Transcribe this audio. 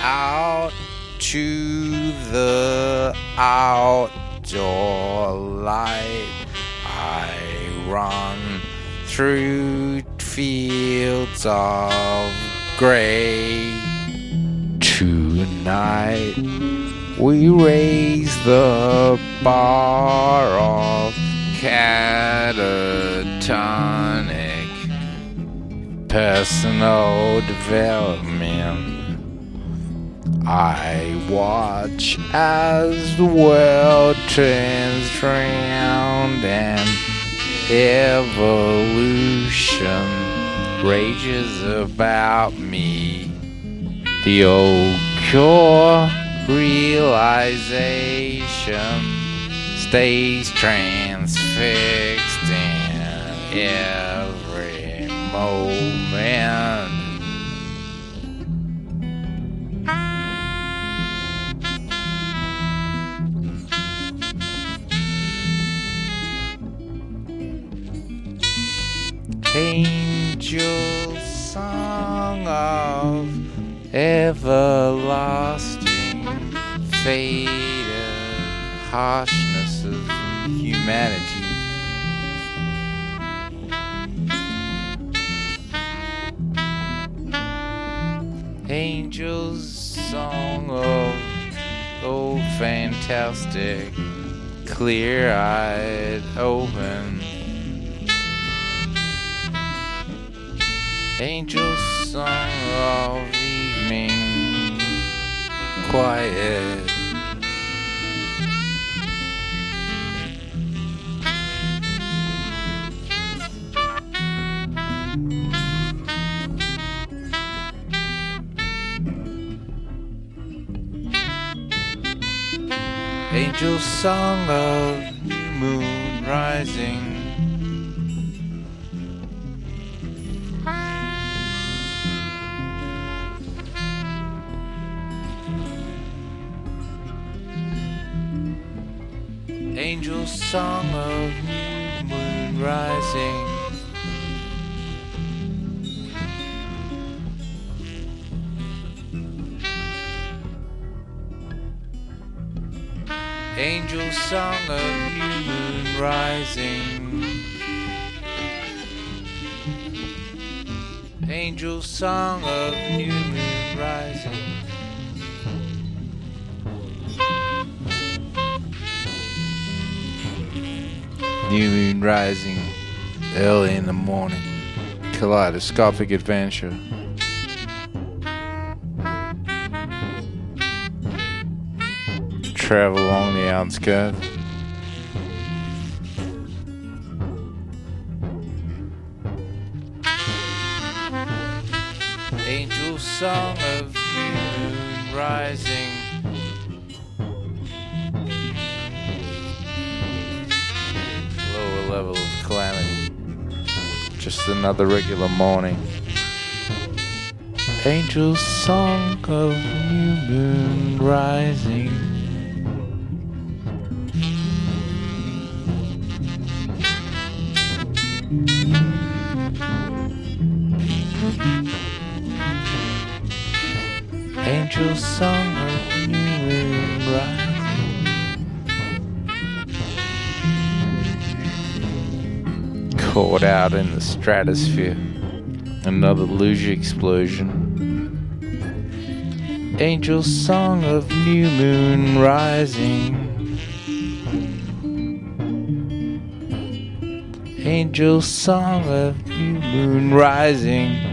out to the outdoor light. I run through fields of gray. Tonight we raise the bar of catatonic personal development. I watch as the world turns round and evolution rages about me. The old cure realization stays transfixed in every moment. Angel song of everlasting faded harshness of humanity. Angel's song of oh fantastic, clear-eyed, open. Angel's song of evening, quiet. Angel's song of new moon rising. Angel's song of new moon rising. Angel's song of new moon rising. Angel's song of new moon rising. New moon rising early in the morning. Kaleidoscopic adventure. Travel along the outskirts. Angel song of new moon rising. Just another regular morning. Angel song of new moon rising. Angel song of new moon rising. Caught out in the stratosphere. Another luge explosion. Angel song of new moon rising. Angel song of new moon rising.